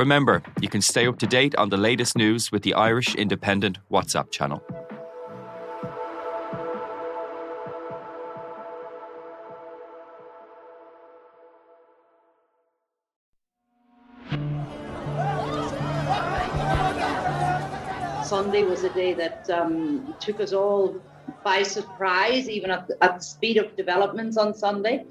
Remember, you can stay up to date on the latest news with the Irish Independent WhatsApp channel. Sunday was a day that um, took us all by surprise, even at the, at the speed of developments on Sunday.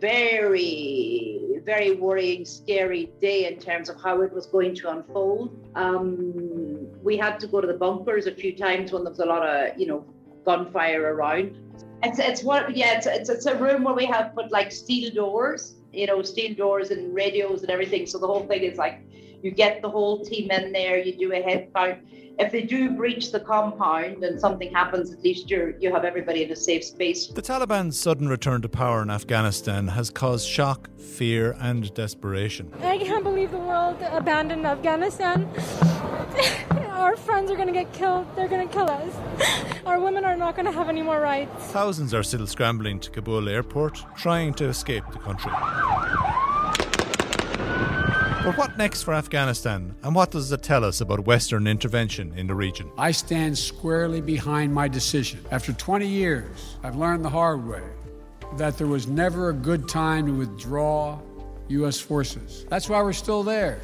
Very, very worrying, scary day in terms of how it was going to unfold. Um, we had to go to the bunkers a few times when there was a lot of, you know, gunfire around. It's it's what yeah, it's it's, it's a room where we have put like steel doors, you know, steel doors and radios and everything. So the whole thing is like you get the whole team in there, you do a head count if they do breach the compound and something happens, at least you you have everybody in a safe space. The Taliban's sudden return to power in Afghanistan has caused shock, fear, and desperation. I can't believe the world abandoned Afghanistan. Our friends are going to get killed. They're going to kill us. Our women are not going to have any more rights. Thousands are still scrambling to Kabul airport, trying to escape the country. But what next for Afghanistan, and what does it tell us about Western intervention in the region? I stand squarely behind my decision. After 20 years, I've learned the hard way that there was never a good time to withdraw U.S. forces. That's why we're still there.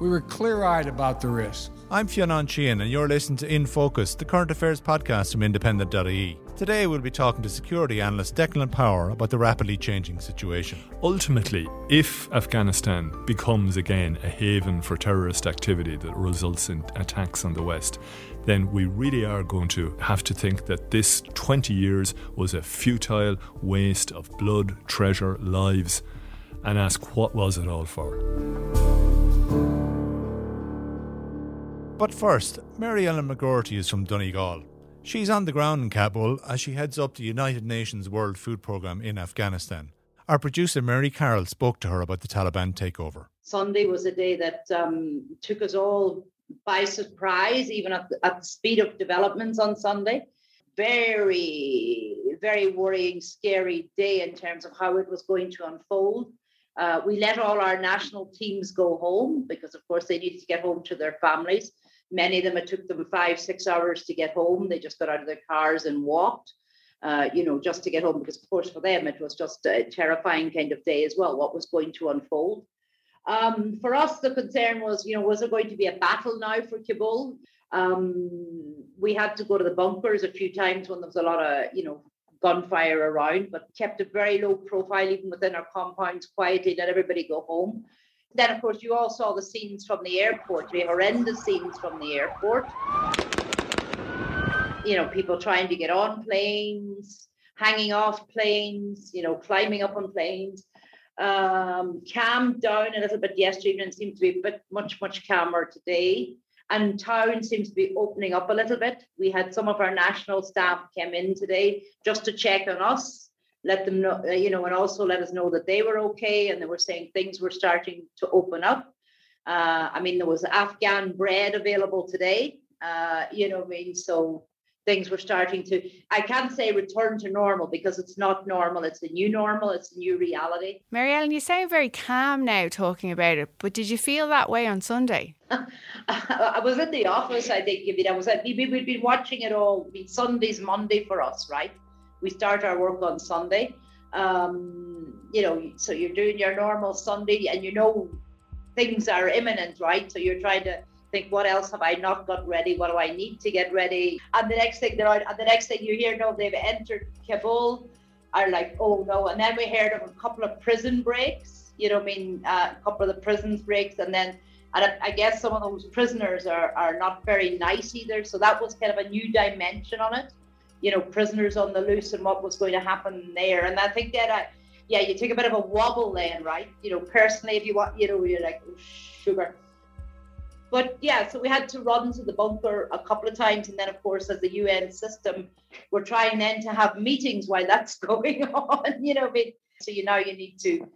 We were clear eyed about the risk. I'm Fionn Sheahan, and you're listening to In Focus, the current affairs podcast from independent.ie. Today, we'll be talking to security analyst Declan Power about the rapidly changing situation. Ultimately, if Afghanistan becomes again a haven for terrorist activity that results in attacks on the West, then we really are going to have to think that this 20 years was a futile waste of blood, treasure, lives, and ask what was it all for? But first, Mary Ellen McGroarty is from Donegal. She's on the ground in Kabul as she heads up the United Nations World Food Programme in Afghanistan. Our producer Mary Carroll spoke to her about the Taliban takeover. Sunday was a day that um, took us all by surprise, even at the, at the speed of developments on Sunday. Very, very worrying, scary day in terms of how it was going to unfold. Uh, we let all our national teams go home because, of course, they needed to get home to their families. Many of them, it took them five, six hours to get home. They just got out of their cars and walked, uh, you know, just to get home. Because, of course, for them, it was just a terrifying kind of day as well, what was going to unfold. Um, for us, the concern was, you know, was there going to be a battle now for Kabul? Um, we had to go to the bunkers a few times when there was a lot of, you know, gunfire around, but kept a very low profile even within our compounds, quietly let everybody go home. Then, of course, you all saw the scenes from the airport, the horrendous scenes from the airport. You know, people trying to get on planes, hanging off planes, you know, climbing up on planes. Um, calmed down a little bit yesterday evening, seemed to be a bit much, much calmer today. And town seems to be opening up a little bit. We had some of our national staff came in today just to check on us let them know, uh, you know, and also let us know that they were okay and they were saying things were starting to open up. Uh, I mean, there was Afghan bread available today, uh, you know, I mean, so things were starting to, I can't say return to normal because it's not normal. It's a new normal, it's a new reality. Mary Ellen, you sound very calm now talking about it, but did you feel that way on Sunday? I was at the office, I think, I was, we'd been watching it all, I mean, Sunday's Monday for us, right? We start our work on Sunday. Um, you know, so you're doing your normal Sunday and you know things are imminent, right? So you're trying to think, what else have I not got ready? What do I need to get ready? And the next thing, they're and the next thing you hear, no, they've entered Kabul. Are like, oh no, and then we heard of a couple of prison breaks. You know, I mean, uh, a couple of the prisons breaks, and then and I, I guess some of those prisoners are are not very nice either. So that was kind of a new dimension on it you know, prisoners on the loose and what was going to happen there. And I think that I, yeah, you take a bit of a wobble then, right? You know, personally, if you want, you know, you're like, oh, sugar. But yeah, so we had to run to the bunker a couple of times. And then, of course, as the UN system, we're trying then to have meetings while that's going on, you know, I mean, so you know you need to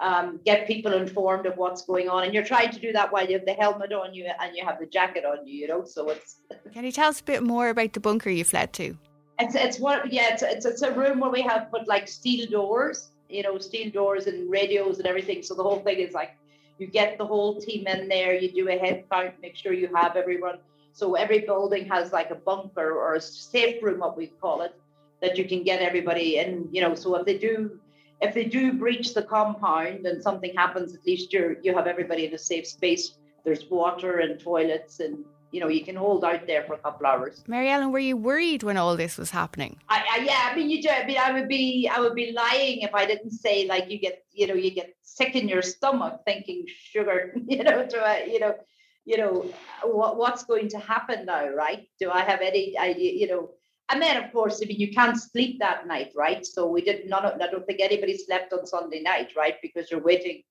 um, get people informed of what's going on. And you're trying to do that while you have the helmet on you and you have the jacket on you, you know, so it's. Can you tell us a bit more about the bunker you fled to? It's, it's what, yeah, it's, it's, it's a room where we have put like steel doors, you know, steel doors and radios and everything. So the whole thing is like you get the whole team in there, you do a head count, make sure you have everyone. So every building has like a bunker or a safe room, what we call it, that you can get everybody in. You know, so if they do, if they do breach the compound and something happens, at least you're you have everybody in a safe space. There's water and toilets and you know, you can hold out there for a couple hours. Mary Ellen, were you worried when all this was happening? I, I, yeah, I mean, you do. I mean, I would be, I would be lying if I didn't say like you get, you know, you get sick in your stomach thinking sugar, you know, to, uh, you know, you know, what, what's going to happen now, right? Do I have any idea, you know? And then, of course, I mean, you can't sleep that night, right? So we did none. Of, I don't think anybody slept on Sunday night, right? Because you're waiting,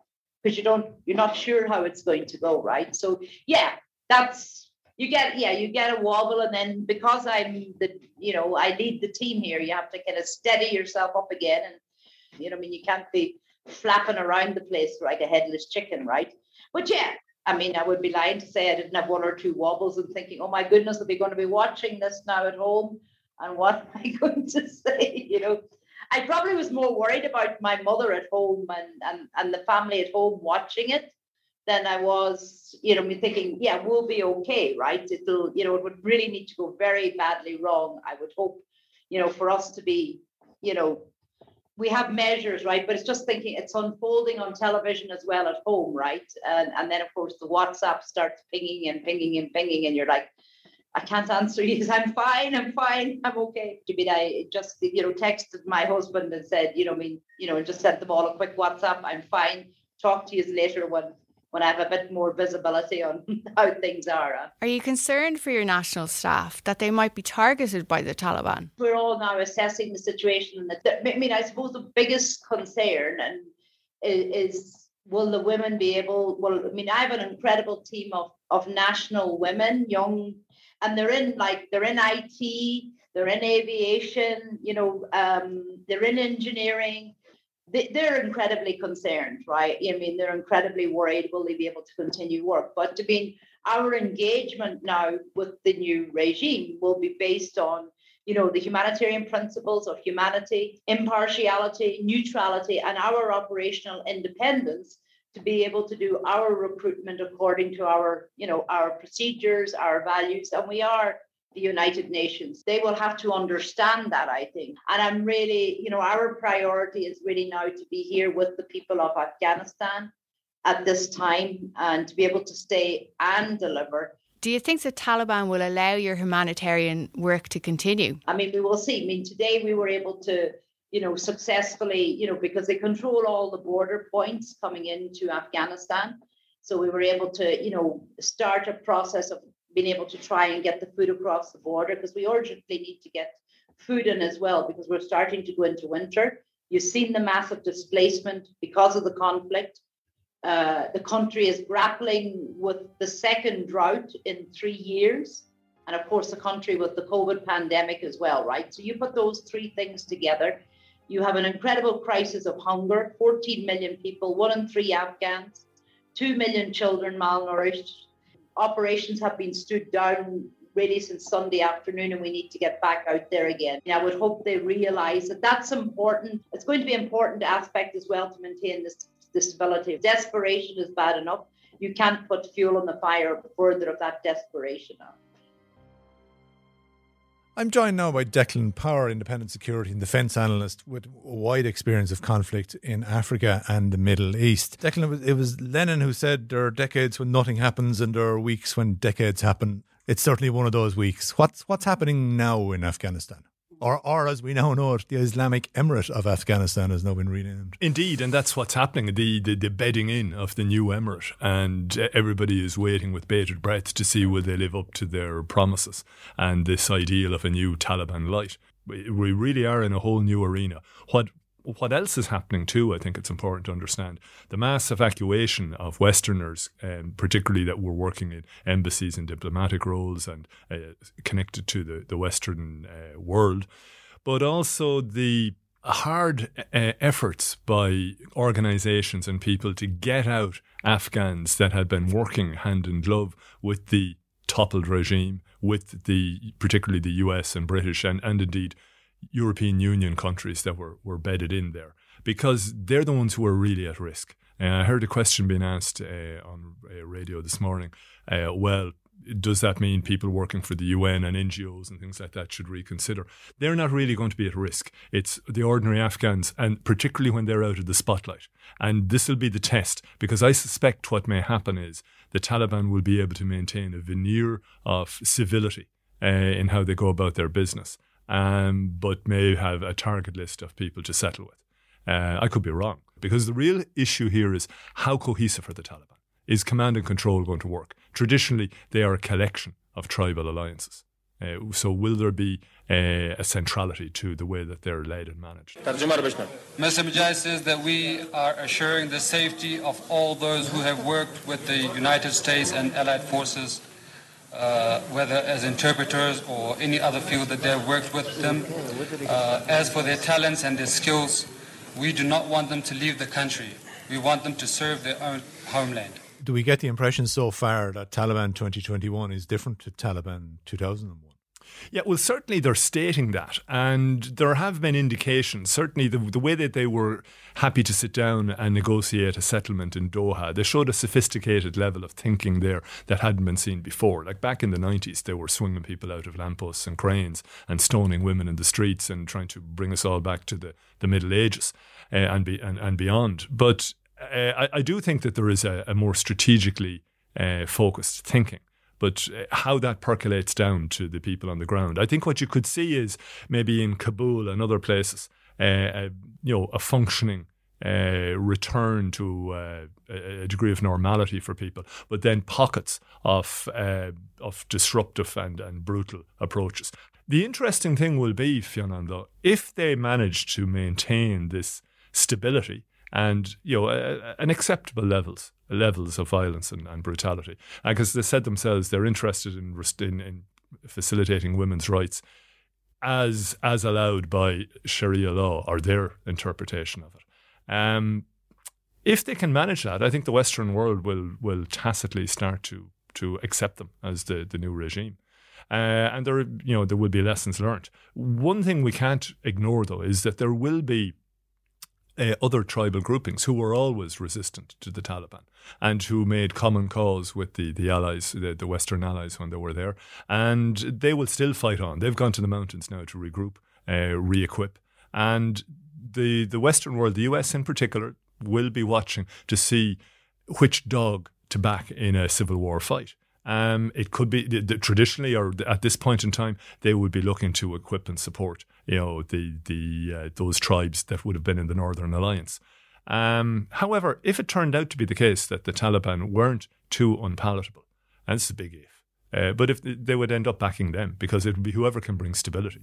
because you don't, you're not sure how it's going to go, right? So yeah, that's you get yeah you get a wobble and then because i'm the you know i lead the team here you have to kind of steady yourself up again and you know i mean you can't be flapping around the place like a headless chicken right? But yeah i mean i would be lying to say i didn't have one or two wobbles and thinking oh my goodness are they going to be watching this now at home? And what am i going to say you know? I probably was more worried about my mother at home and and, and the family at home watching it than I was, you know, me thinking, yeah, we'll be okay, right? It'll, you know, it would really need to go very badly wrong. I would hope, you know, for us to be, you know, we have measures, right? But it's just thinking it's unfolding on television as well at home, right? And and then of course the WhatsApp starts pinging and pinging and pinging, and you're like, I can't answer you. I'm fine. I'm fine. I'm okay. To be, I just you know texted my husband and said, you know, I mean, you know, just sent them all a quick WhatsApp. I'm fine. Talk to you later when when I have a bit more visibility on how things are. Are you concerned for your national staff that they might be targeted by the Taliban? We're all now assessing the situation. I mean, I suppose the biggest concern and is will the women be able? Well, I mean, I have an incredible team of of national women, young, and they're in like they're in IT, they're in aviation, you know, um, they're in engineering they're incredibly concerned, right? I mean, they're incredibly worried. Will they be able to continue work? But I mean, our engagement now with the new regime will be based on, you know, the humanitarian principles of humanity, impartiality, neutrality, and our operational independence to be able to do our recruitment according to our, you know, our procedures, our values, and we are the United Nations. They will have to understand that, I think. And I'm really, you know, our priority is really now to be here with the people of Afghanistan at this time and to be able to stay and deliver. Do you think the Taliban will allow your humanitarian work to continue? I mean, we will see. I mean, today we were able to, you know, successfully, you know, because they control all the border points coming into Afghanistan. So we were able to, you know, start a process of being able to try and get the food across the border because we urgently need to get food in as well because we're starting to go into winter. You've seen the massive displacement because of the conflict. Uh, the country is grappling with the second drought in three years. And of course, the country with the COVID pandemic as well, right? So you put those three things together, you have an incredible crisis of hunger 14 million people, one in three Afghans, 2 million children malnourished, operations have been stood down really since Sunday afternoon, and we need to get back out there again. And I would hope they realise that that's important. It's going to be an important aspect as well to maintain this, this stability. Desperation is bad enough. You can't put fuel on the fire further of that desperation. I'm joined now by Declan Power, independent security and defence analyst with a wide experience of conflict in Africa and the Middle East. Declan, it was, Lenin who said there are decades when nothing happens and there are weeks when decades happen. It's certainly one of those weeks. What's what's happening now in Afghanistan? Or, or as we now know it, the Islamic Emirate of Afghanistan has now been renamed. Indeed, and that's what's happening the, the, the bedding in of the new emirate, and everybody is waiting with bated breath to see will they live up to their promises and this ideal of a new Taliban light. We really are in a whole new arena. What what else is happening too, I think it's important to understand. The mass evacuation of Westerners, um, particularly that were working in embassies and diplomatic roles and uh, connected to the, the Western uh, world, but also the hard uh, efforts by organizations and people to get out Afghans that had been working hand in glove with the toppled regime, with the particularly the US and British and, and indeed European Union countries that were, were bedded in there because they're the ones who are really at risk. Uh, I heard a question being asked uh, on uh, radio this morning. Uh, well, does that mean people working for the UN and NGOs and things like that should reconsider? They're not really going to be at risk. It's the ordinary Afghans, and particularly when they're out of the spotlight. And this will be the test because I suspect what may happen is the Taliban will be able to maintain a veneer of civility uh, in how they go about their business um, but may have a target list of people to settle with. Uh, I could be wrong because the real issue here is how cohesive are the Taliban? Is command and control going to work? Traditionally, they are a collection of tribal alliances. Uh, so, will there be uh, a centrality to the way that they're led and managed? Mr. Mujahid says that we are assuring the safety of all those who have worked with the United States and allied forces uh, whether as interpreters or any other field that they've worked with them. Uh, as for their talents and their skills, we do not want them to leave the country. We want them to serve their own homeland. Do we get the impression so far that Taliban 2021 is different to Taliban 2001? Yeah, well, certainly they're stating that. And there have been indications, certainly the, the way that they were happy to sit down and negotiate a settlement in Doha, they showed a sophisticated level of thinking there that hadn't been seen before. Like back in the 90s, they were swinging people out of lampposts and cranes and stoning women in the streets and trying to bring us all back to the, the Middle Ages uh, and, be, and, and beyond. But uh, I, I, do think that there is a, a more strategically uh, focused thinking but uh, how that percolates down to the people on the ground. I think what you could see is maybe in Kabul and other places, uh, a, you know, a functioning uh, return to uh, a degree of normality for people, but then pockets of uh, of disruptive and, and brutal approaches. The interesting thing will be, though, if they manage to maintain this stability and you know an acceptable levels levels of violence and, and brutality. Because they said themselves they're interested in, in, in facilitating women's rights as as allowed by Sharia law or their interpretation of it. Um, if they can manage that, I think the Western world will will tacitly start to to accept them as the, the new regime. Uh, and there, you know, there will be lessons learned. One thing we can't ignore, though, is that there will be uh, other tribal groupings who were always resistant to the Taliban and who made common cause with the, the allies, the, the Western allies when they were there. And they will still fight on. They've gone to the mountains now to regroup, uh, re equip. And the, the Western world, the US in particular, will be watching to see which dog to back in a civil war fight. Um, it could be the, the, traditionally, or at this point in time, they would be looking to equip and support, you know, the the uh, those tribes that would have been in the Northern Alliance. Um, however, if it turned out to be the case that the Taliban weren't too unpalatable, and it's a big if, uh, but if they would end up backing them because it would be whoever can bring stability.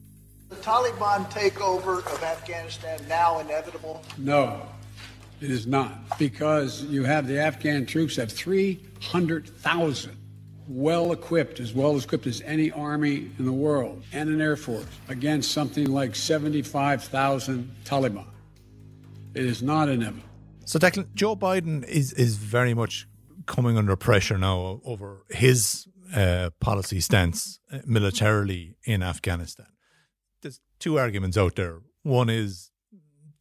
The Taliban takeover of Afghanistan now inevitable? No, it is not, because you have the Afghan troops have three hundred thousand well equipped, as well equipped as any army in the world, and an air force against something like 75,000 Taliban. It is not inevitable. So, Declan, Joe Biden is, is very much coming under pressure now over his uh, policy stance uh, militarily in Afghanistan. There's two arguments out there. One is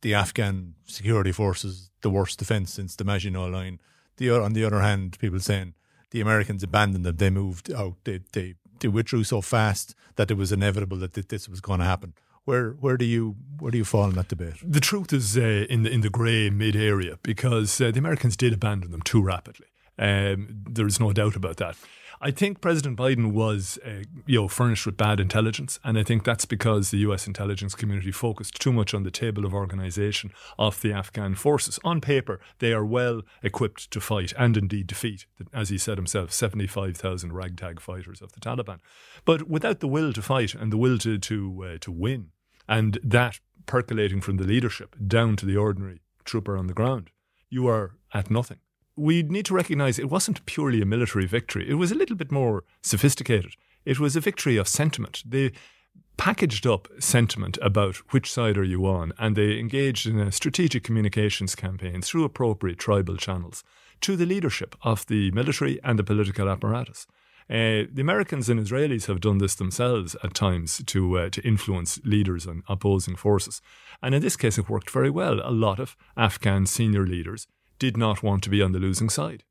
the Afghan security forces, the worst defense since the Maginot Line. The, on the other hand, people saying the Americans abandoned them. They moved out. They they they withdrew so fast that it was inevitable that this was going to happen. Where where do you where do you fall in that debate? The truth is uh, in the in the grey mid area because uh, the Americans did abandon them too rapidly. Um, there's no doubt about that. I think President Biden was, uh, you know, furnished with bad intelligence, and I think that's because the U.S. intelligence community focused too much on the table of organisation of the Afghan forces. On paper, they are well equipped to fight and indeed defeat, as he said himself, seventy-five thousand ragtag fighters of the Taliban. But without the will to fight and the will to to uh, to win, and that percolating from the leadership down to the ordinary trooper on the ground, you are at nothing. We need to recognize it wasn't purely a military victory. It was a little bit more sophisticated. It was a victory of sentiment. They packaged up sentiment about which side are you on, and they engaged in a strategic communications campaign through appropriate tribal channels to the leadership of the military and the political apparatus. Uh, the Americans and Israelis have done this themselves at times to uh, to influence leaders and opposing forces, and in this case, it worked very well. A lot of Afghan senior leaders did not want to be on the losing side.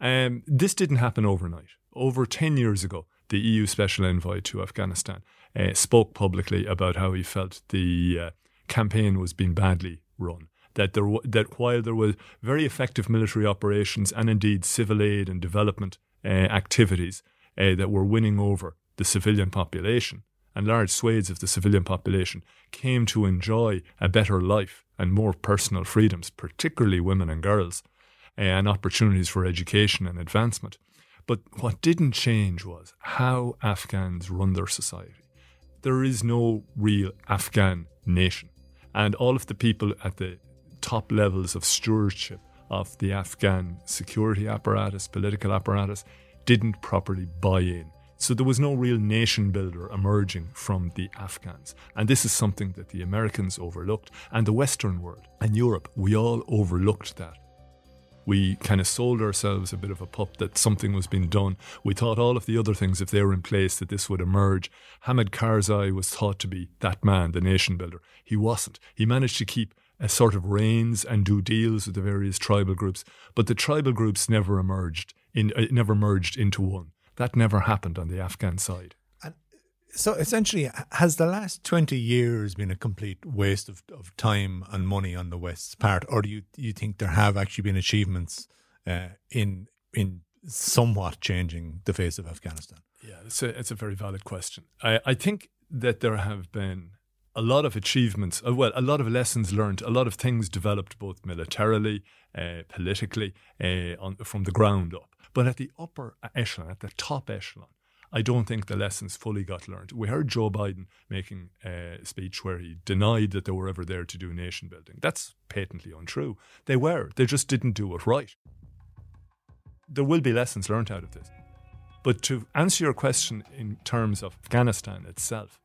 Um, this didn't happen overnight. Over ten years ago, the EU special envoy to Afghanistan uh, spoke publicly about how he felt the uh, campaign was being badly run. That there, that while there were very effective military operations and indeed civil aid and development uh, activities, uh, that were winning over the civilian population, and large swathes of the civilian population came to enjoy a better life and more personal freedoms, particularly women and girls, and opportunities for education and advancement. But what didn't change was how Afghans run their society. There is no real Afghan nation. And all of the people at the top levels of stewardship of the Afghan security apparatus, political apparatus, didn't properly buy in. So there was no real nation builder emerging from the Afghans. And this is something that the Americans overlooked, and the Western world and Europe, we all overlooked that. We kind of sold ourselves a bit of a pup that something was being done. We thought all of the other things, if they were in place, that this would emerge. Hamid Karzai was thought to be that man, the nation builder. He wasn't. He managed to keep a sort of reins and do deals with the various tribal groups, but the tribal groups never emerged in, it never merged into one. That never happened on the Afghan side. And so essentially, has the last 20 years been a complete waste of, of time and money on the West's part? Or do you, you think there have actually been achievements uh, in, in somewhat changing the face of Afghanistan? Yeah, it's a, it's a very valid question. I, I think that there have been a lot of achievements, uh, well, a lot of lessons learned, a lot of things developed both militarily, uh, politically, uh, on, from the ground up. But at the upper echelon, at the top echelon, I don't think the lessons fully got learned. We heard Joe Biden making a speech where he denied that they were ever there to do nation building. That's patently untrue. They were, they just didn't do it right. There will be lessons learned out of this. But to answer your question in terms of Afghanistan itself,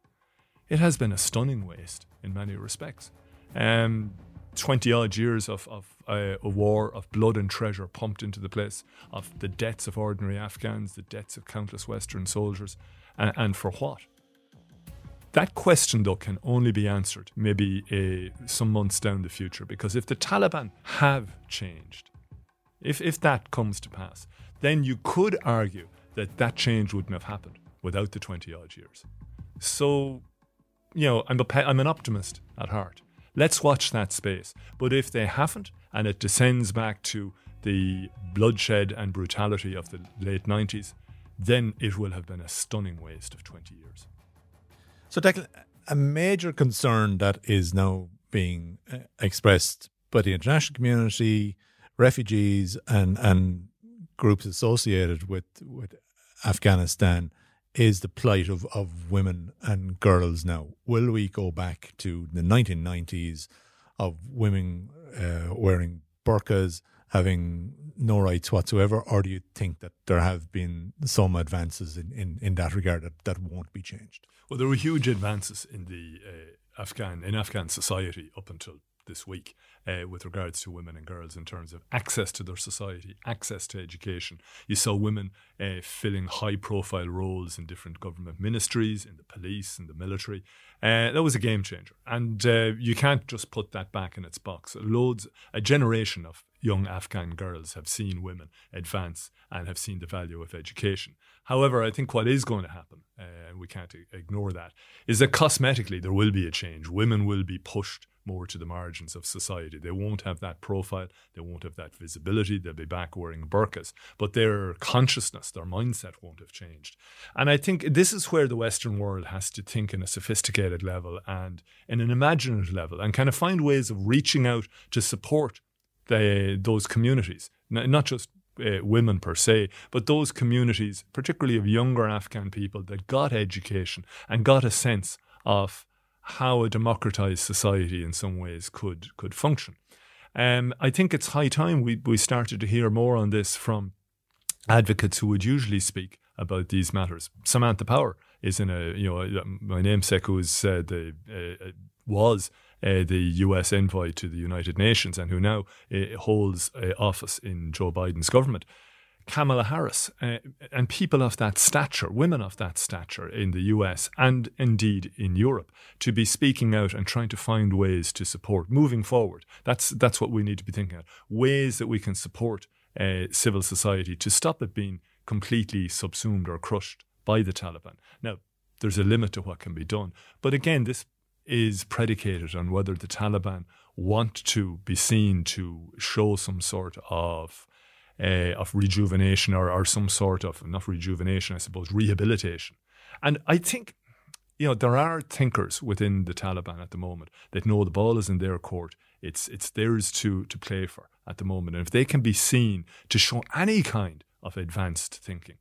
it has been a stunning waste in many respects. Um, 20 odd years of, of uh, a war of blood and treasure pumped into the place, of the deaths of ordinary Afghans, the deaths of countless Western soldiers, and, and for what? That question, though, can only be answered maybe uh, some months down the future, because if the Taliban have changed, if, if that comes to pass, then you could argue that that change wouldn't have happened without the 20 odd years. So, you know, I'm, a, I'm an optimist at heart. Let's watch that space. But if they haven't, and it descends back to the bloodshed and brutality of the late 90s, then it will have been a stunning waste of 20 years. So, Declan, a major concern that is now being uh, expressed by the international community, refugees, and, and groups associated with, with Afghanistan is the plight of, of women and girls now. Will we go back to the 1990s of women uh, wearing burqas, having no rights whatsoever, or do you think that there have been some advances in, in, in that regard that, that won't be changed? Well, there were huge advances in the uh, Afghan in Afghan society up until this week uh, with regards to women and girls in terms of access to their society, access to education. You saw women uh, filling high profile roles in different government ministries, in the police, in the military. Uh, that was a game changer. And uh, you can't just put that back in its box. Loads, a generation of young Afghan girls have seen women advance and have seen the value of education. However, I think what is going to happen, uh, and we can't ignore that, is that cosmetically there will be a change. Women will be pushed more to the margins of society. They won't have that profile, they won't have that visibility, they'll be back wearing burqas, but their consciousness, their mindset won't have changed. And I think this is where the Western world has to think in a sophisticated level and in an imaginative level and kind of find ways of reaching out to support the, those communities, not just uh, women per se, but those communities, particularly of younger Afghan people that got education and got a sense of how a democratized society in some ways could could function. Um, I think it's high time we, we started to hear more on this from advocates who would usually speak about these matters. Samantha Power is in a you know my namesake who is uh, the uh, was uh, the U.S. envoy to the United Nations and who now uh, holds office in Joe Biden's government. Kamala Harris uh, and people of that stature, women of that stature in the US and indeed in Europe, to be speaking out and trying to find ways to support moving forward. That's that's what we need to be thinking of. Ways that we can support uh, civil society to stop it being completely subsumed or crushed by the Taliban. Now, there's a limit to what can be done, but again, this is predicated on whether the Taliban want to be seen to show some sort of uh, of rejuvenation or, or some sort of, not rejuvenation, I suppose, rehabilitation. And I think, you know, there are thinkers within the Taliban at the moment that know the ball is in their court. It's, it's theirs to, to play for at the moment. And if they can be seen to show any kind of advanced thinking,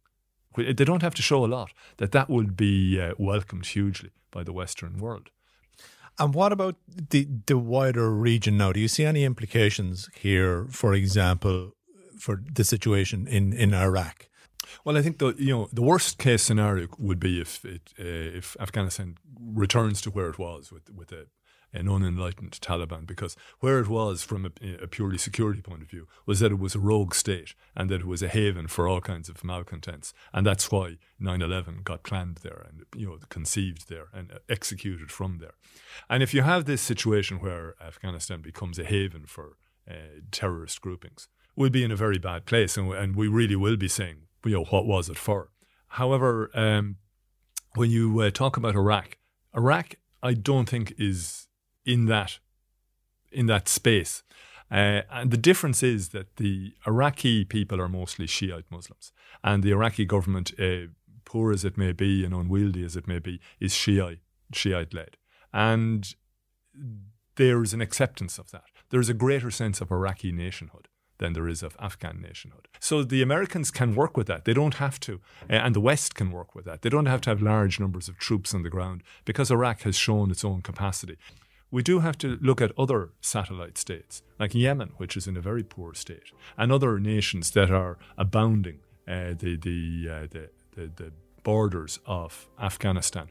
they don't have to show a lot, that that would be uh, welcomed hugely by the Western world. And what about the the wider region now? Do you see any implications here? For example, for the situation in, in Iraq? Well, I think the you know the worst case scenario would be if it uh, if Afghanistan returns to where it was with with a, an unenlightened Taliban, because where it was from a, a, purely security point of view was that it was a rogue state and that it was a haven for all kinds of malcontents, and that's why 9/11 got planned there and you know conceived there and executed from there. And if you have this situation where Afghanistan becomes a haven for uh, terrorist groupings we'll be in a very bad place, and, and we really will be saying, you know, what was it for? However, um, when you uh, talk about Iraq, Iraq, I don't think is in that in that space. Uh, and the difference is that the Iraqi people are mostly Shiite Muslims, and the Iraqi government, uh, poor as it may be and unwieldy as it may be, is Shiite Shiite led, and there is an acceptance of that. There is a greater sense of Iraqi nationhood than there is of Afghan nationhood. So the Americans can work with that. They don't have to, uh, and the West can work with that. They don't have to have large numbers of troops on the ground because Iraq has shown its own capacity. We do have to look at other satellite states, like Yemen, which is in a very poor state, and other nations that are abounding uh, the, the, uh, the, the, the borders of Afghanistan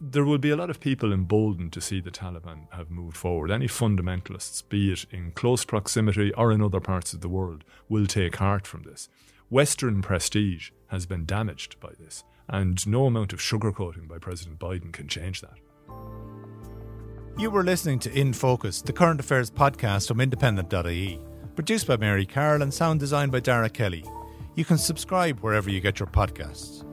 there will be a lot of people emboldened to see the Taliban have moved forward. Any fundamentalists, be it in close proximity or in other parts of the world, will take heart from this. Western prestige has been damaged by this, and no amount of sugarcoating by President Biden can change that. You were listening to In Focus, the current affairs podcast from independent.ie, produced by Mary Carroll and sound designed by Dara Kelly. You can subscribe wherever you get your podcasts.